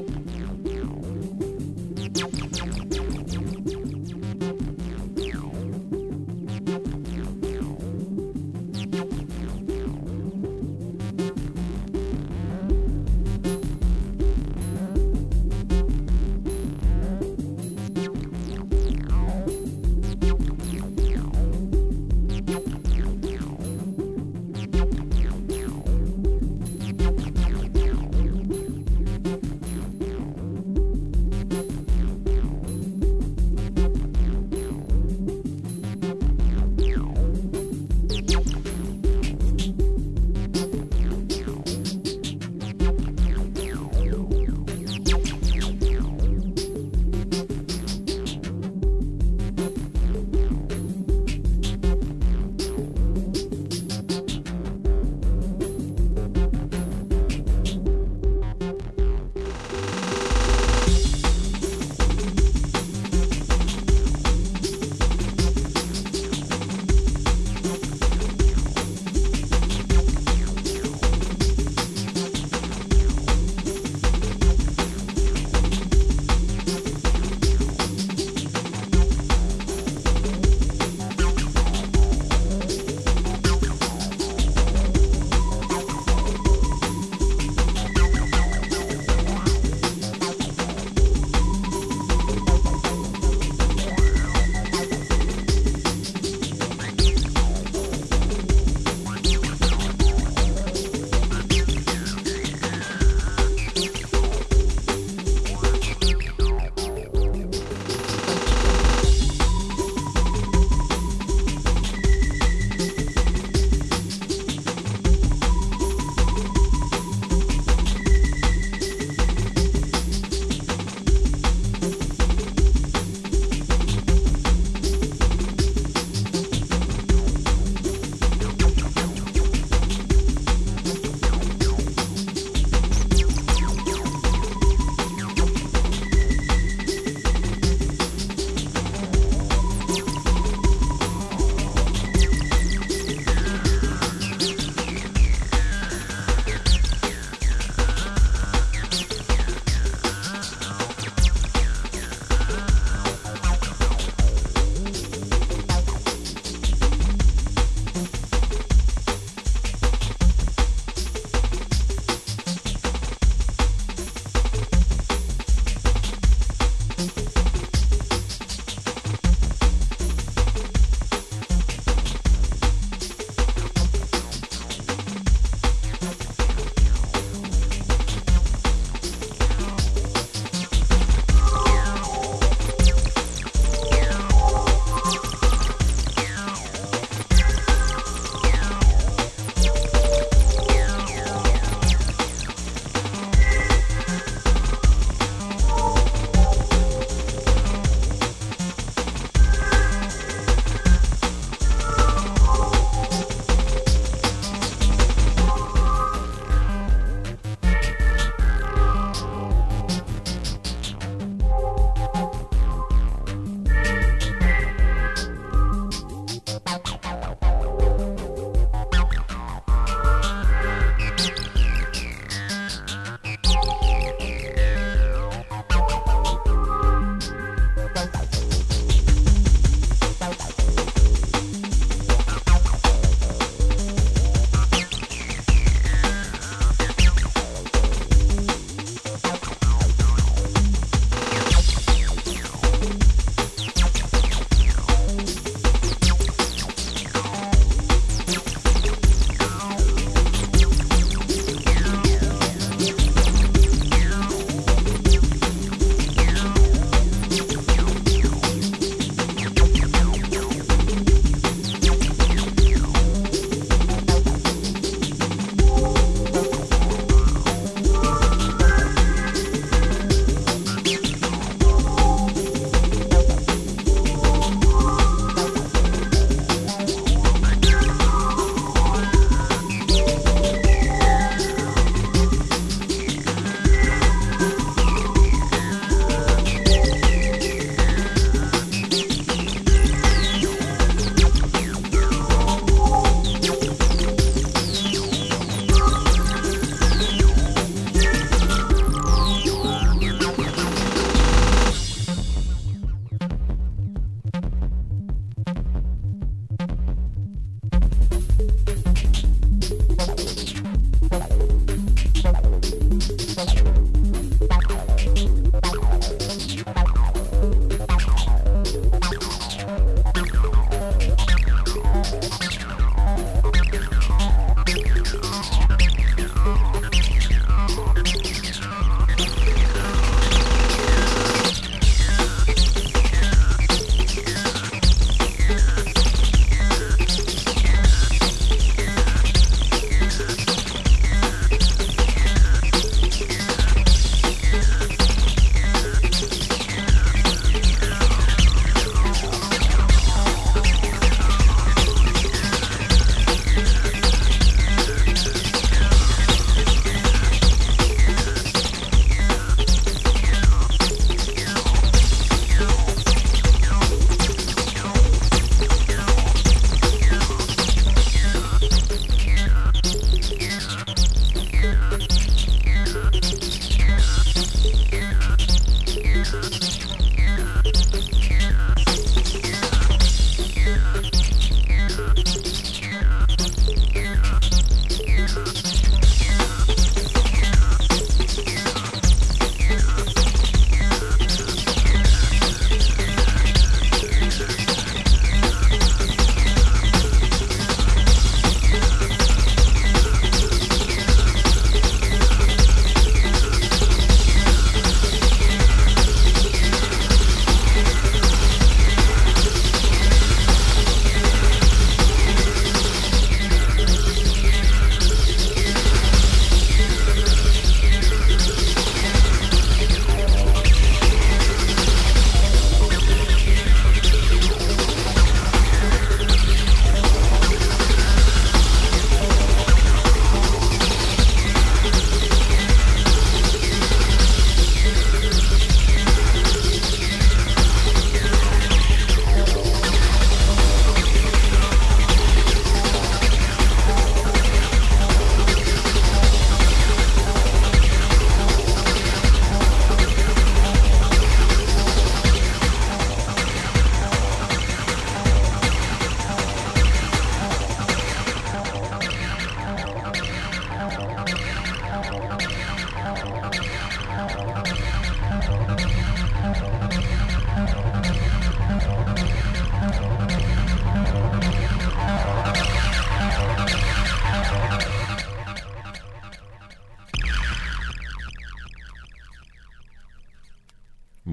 Bye.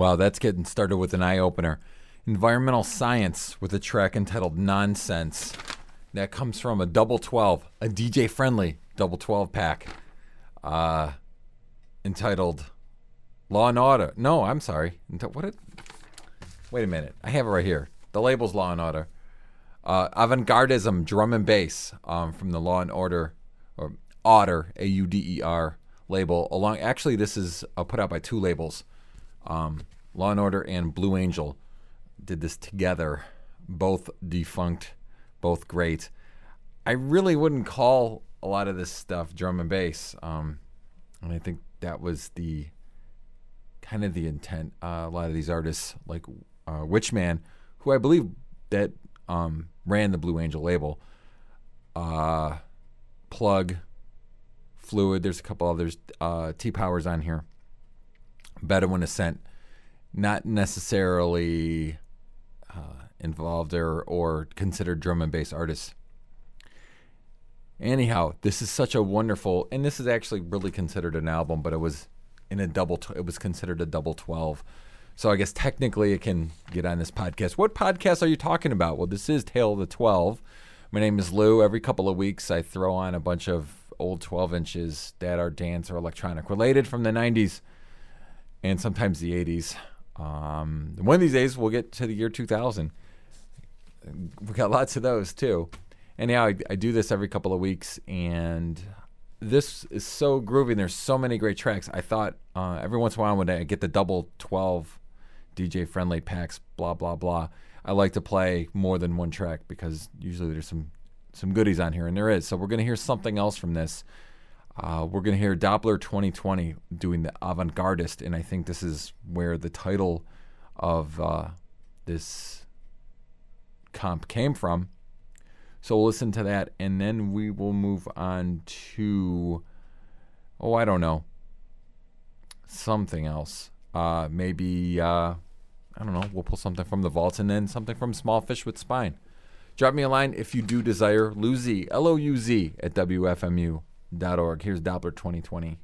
Wow, that's getting started with an eye opener. Environmental Science with a track entitled Nonsense. That comes from a double 12, a DJ friendly double 12 pack uh, entitled Law and Order. No, I'm sorry. What? It, wait a minute. I have it right here. The label's Law and Order. Uh, Avant-gardism, drum and bass um, from the Law and Order, or Otter, A U D E R label. Along, actually, this is uh, put out by two labels, um, Law and Order and Blue Angel did this together. Both defunct, both great. I really wouldn't call a lot of this stuff drum and bass, um, and I think that was the kind of the intent. Uh, a lot of these artists, like uh, Witchman, who I believe that um, ran the Blue Angel label, uh, Plug, Fluid. There's a couple others. Uh, T Powers on here. Bedouin Ascent, not necessarily uh, involved or or considered drum and bass artists. Anyhow, this is such a wonderful, and this is actually really considered an album, but it was in a double. T- it was considered a double twelve. So I guess technically it can get on this podcast. What podcast are you talking about? Well, this is Tale of the Twelve. My name is Lou. Every couple of weeks, I throw on a bunch of old 12 inches that are dance or electronic related from the 90s and sometimes the 80s. Um, one of these days, we'll get to the year 2000. We got lots of those too. Anyhow, I, I do this every couple of weeks, and this is so groovy. There's so many great tracks. I thought uh, every once in a while when I get the double 12 DJ friendly packs, blah blah blah, I like to play more than one track because usually there's some some goodies on here, and there is. So we're gonna hear something else from this. Uh, we're gonna hear Doppler 2020 doing the avant-gardist, and I think this is where the title of uh, this comp came from. So we'll listen to that, and then we will move on to, oh, I don't know, something else. Uh, maybe, uh, I don't know, we'll pull something from the vaults and then something from Small Fish with Spine. Drop me a line if you do desire. Louz, L O U Z, at WFMU.org. Here's Doppler 2020.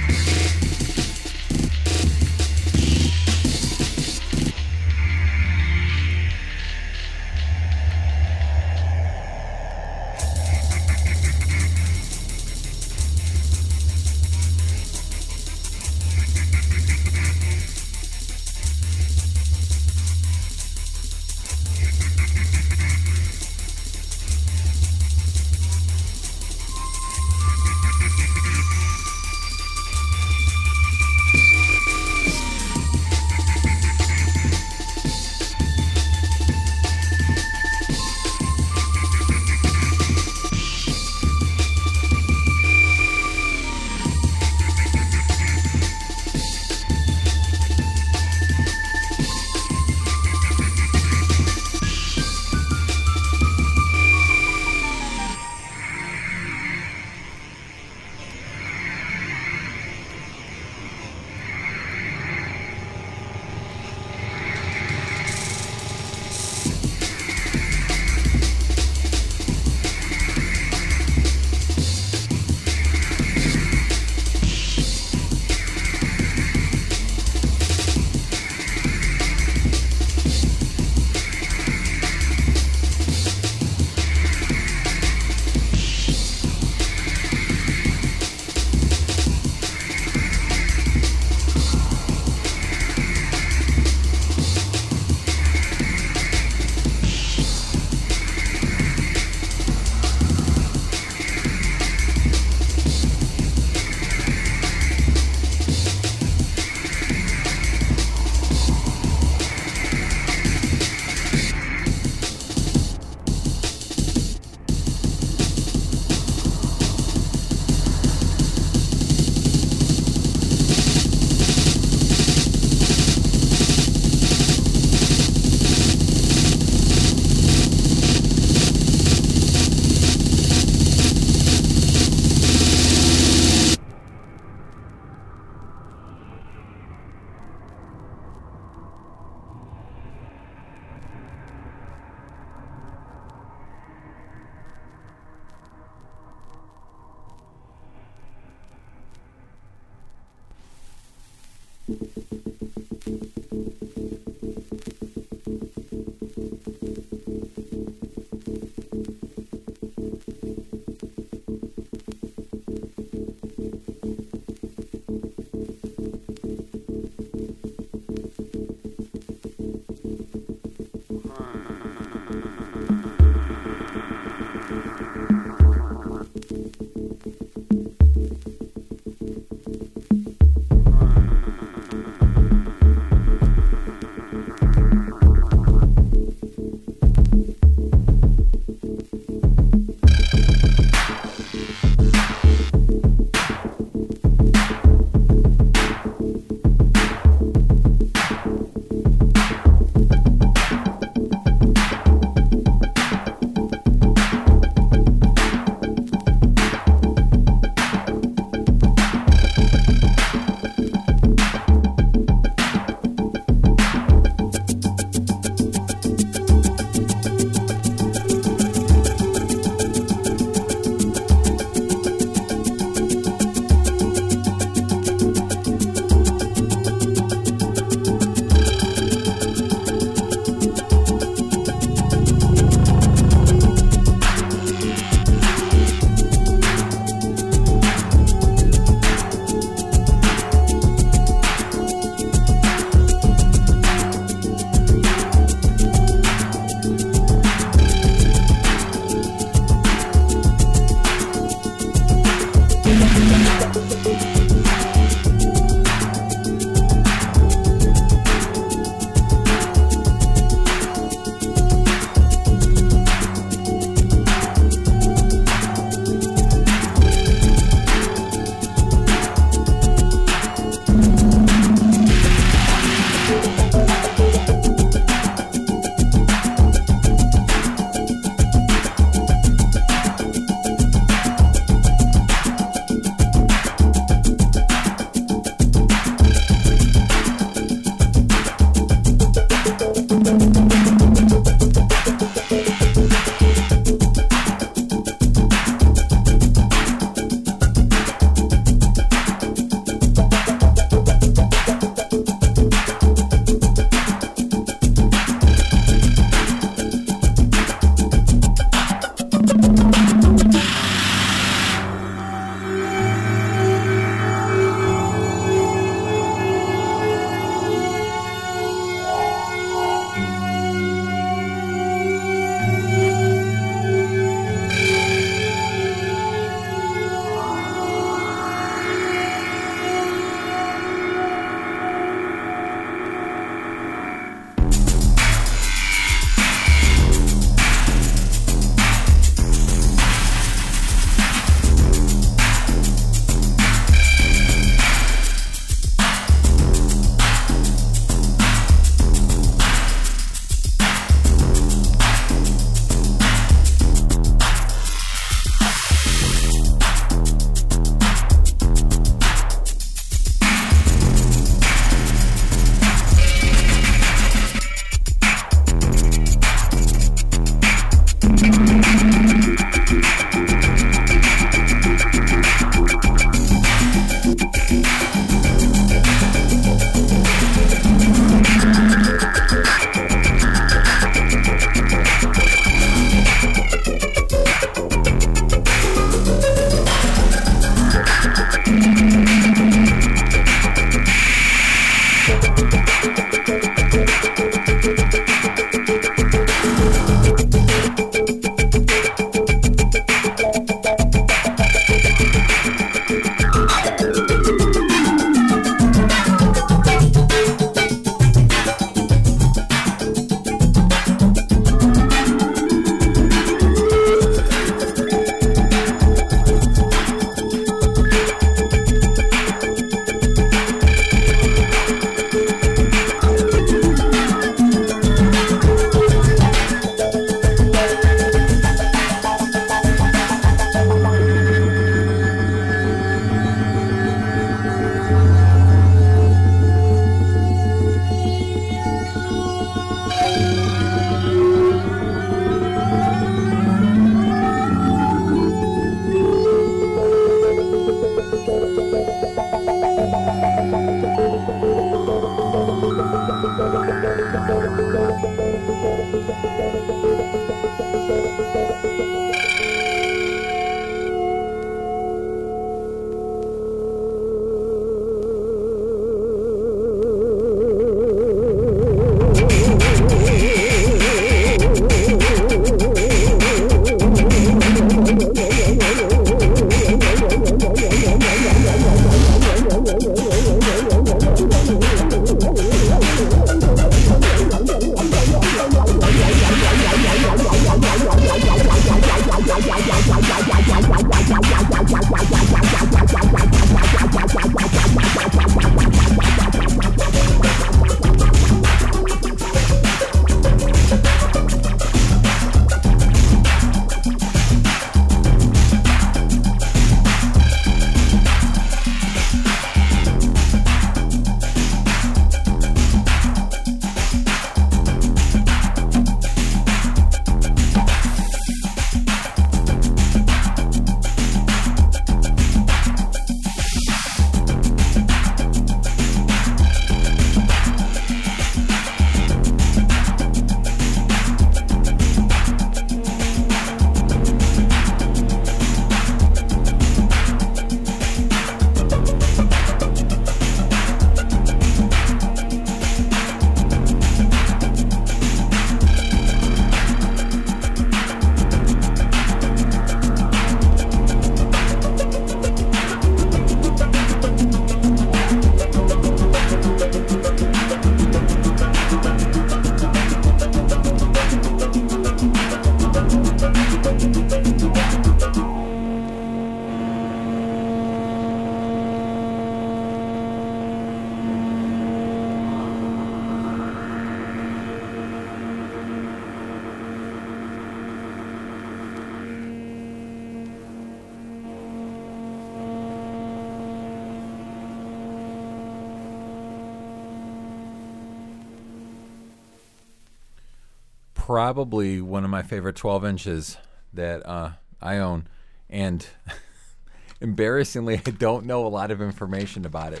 Probably one of my favorite 12 inches that uh, I own. And embarrassingly, I don't know a lot of information about it.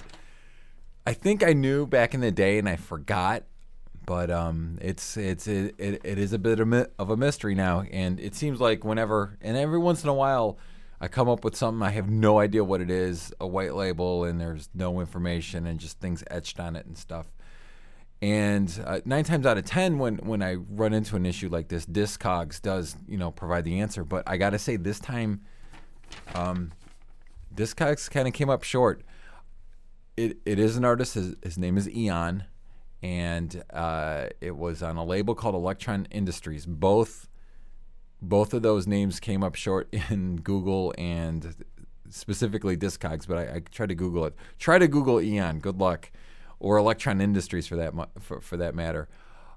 I think I knew back in the day and I forgot, but um, it's it's it, it, it is a bit of, mi- of a mystery now. And it seems like whenever and every once in a while, I come up with something I have no idea what it is, a white label, and there's no information and just things etched on it and stuff. And uh, nine times out of ten, when when I run into an issue like this, Discogs does you know provide the answer. But I got to say, this time, um, Discogs kind of came up short. It it is an artist. His, his name is Eon, and uh, it was on a label called Electron Industries. Both both of those names came up short in Google and specifically Discogs. But I, I tried to Google it. Try to Google Eon. Good luck or Electron Industries for that for, for that matter.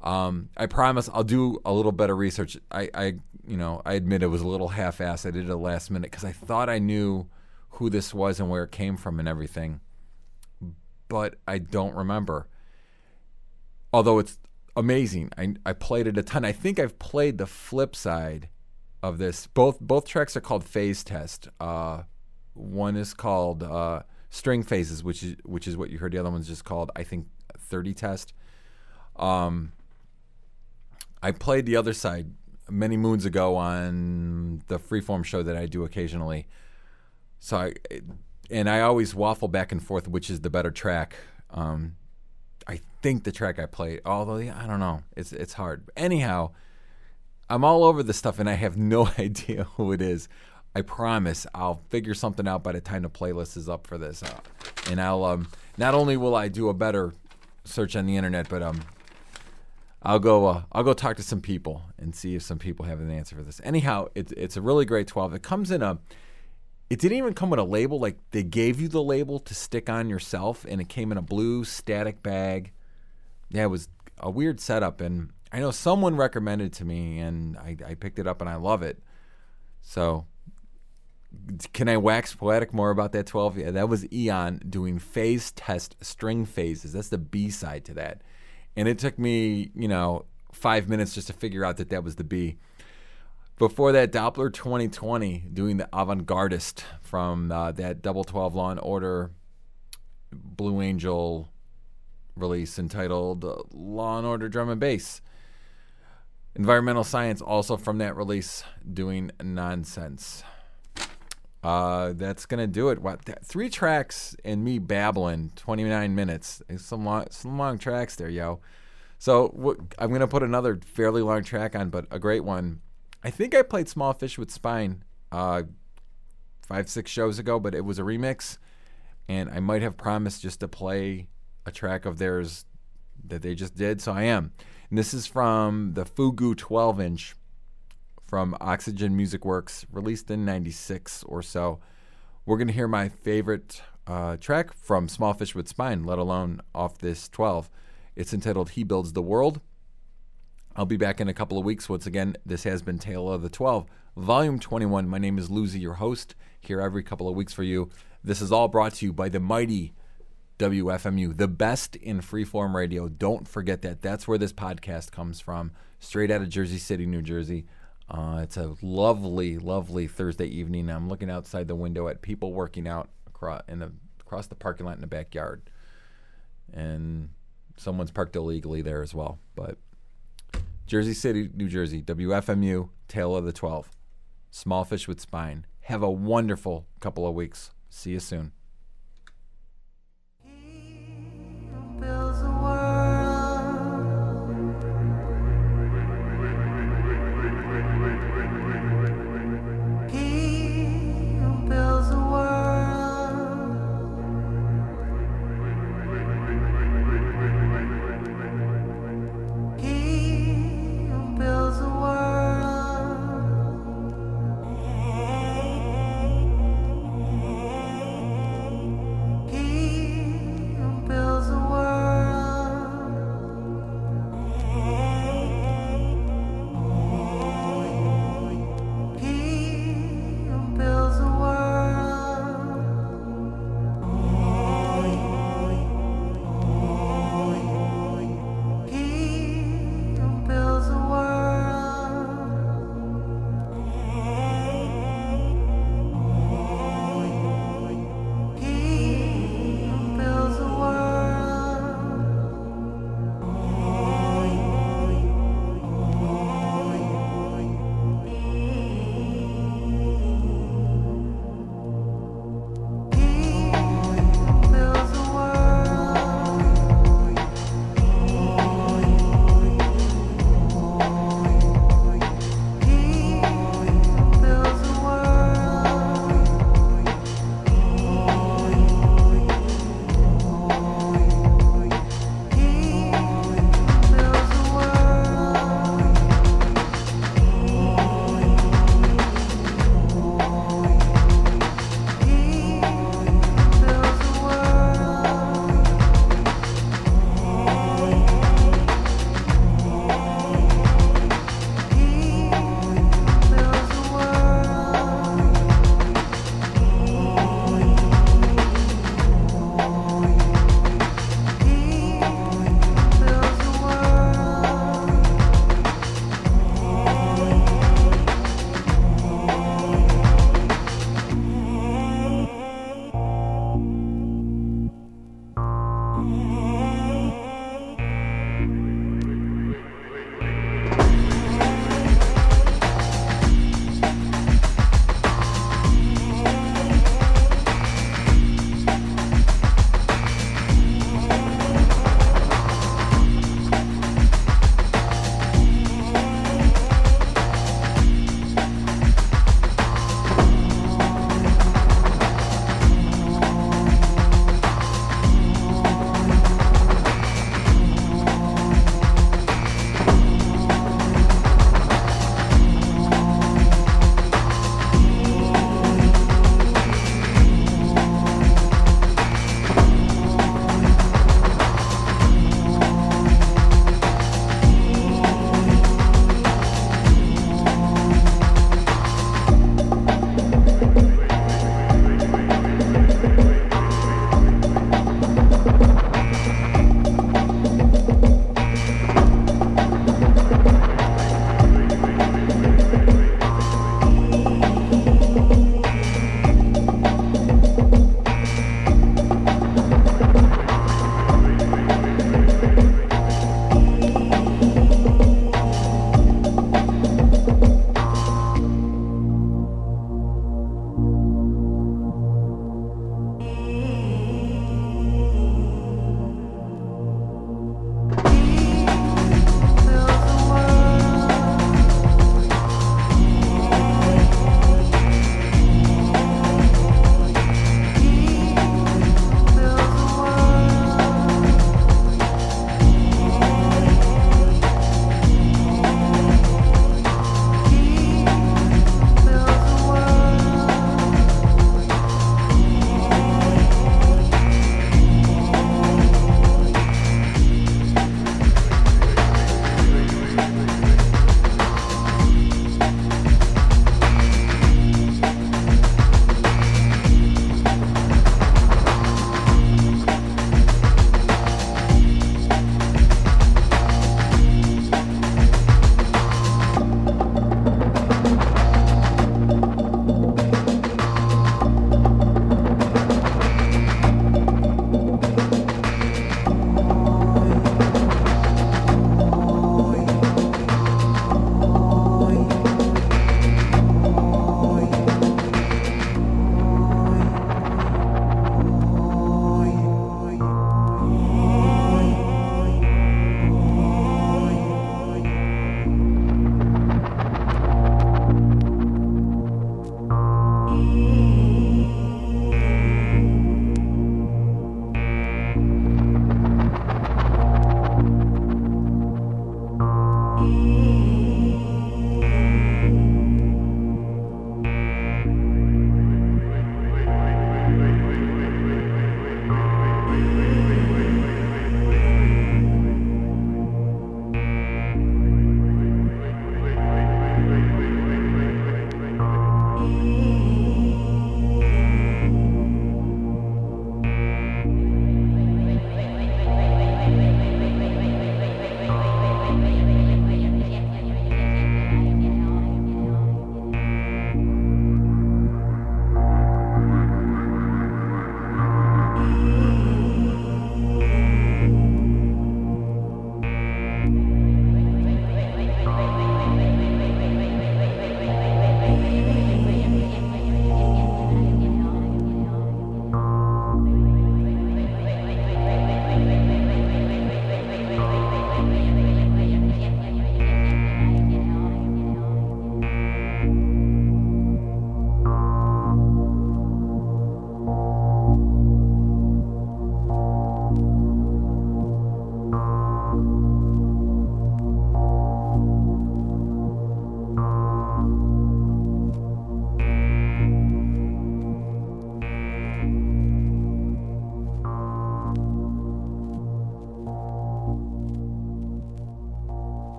Um, I promise I'll do a little better research. I, I, you know, I admit it was a little half-assed. I did it at last minute because I thought I knew who this was and where it came from and everything, but I don't remember. Although it's amazing, I I played it a ton. I think I've played the flip side of this. Both both tracks are called Phaze Test. Uh, one is called uh, string phases, which is which is what you heard. The other one's just called, I think, 30 test. Um, I played the other side many moons ago on the freeform show that I do occasionally. So I and I always waffle back and forth which is the better track. Um, I think the track I played, although I don't know, it's it's hard. Anyhow, I'm all over this stuff and I have no idea who it is. I promise I'll figure something out by the time the playlist is up for this, uh, and I'll um, not only will I do a better search on the internet, but um, I'll go uh, I'll go talk to some people and see if some people have an answer for this. Anyhow, it's it's a really great 12. It comes in a it didn't even come with a label. Like they gave you the label to stick on yourself, and it came in a blue static bag. Yeah, it was a weird setup, and I know someone recommended it to me, and I, I picked it up, and I love it. So can I wax poetic more about that 12? Yeah, that was Eon doing phaze test string phases. That's the B side to that. And it took me, you know, five minutes just to figure out that that was the B. Before that, Doppler 2020 doing the avant gardist from uh, that double 12 Law and Order, Blue Angel, release entitled uh, Law and Order Drum and Bass. Environmental Science, also from that release, doing nonsense. Uh, that's gonna do it. What three tracks and me babbling, twenty nine minutes. Some long, some long tracks there, yo. So I'm gonna put another fairly long track on, but a great one. I think I played Small Fish with Spine uh, five six shows ago, but it was a remix, and I might have promised just to play a track of theirs that they just did. So I am. And this is from the Fugu 12 inch from Oxygen Music Works, released in 96 or so. We're going to hear my favorite uh, track from Small Fish with Spine, let alone off this 12. It's entitled He Builds the World. I'll be back in a couple of weeks. Once again, this has been Tale of the 12, Volume 21. My name is Luzi, your host, here every couple of weeks for you. This is all brought to you by the mighty WFMU, the best in freeform radio. Don't forget that. That's where this podcast comes from, straight out of Jersey City, New Jersey. Uh, it's a lovely, lovely Thursday evening. I'm looking outside the window at people working out across in the across the parking lot in the backyard, and someone's parked illegally there as well. But Jersey City, New Jersey, WFMU, Tale of the Twelve, Small Fish with Spine. Have a wonderful couple of weeks. See you soon.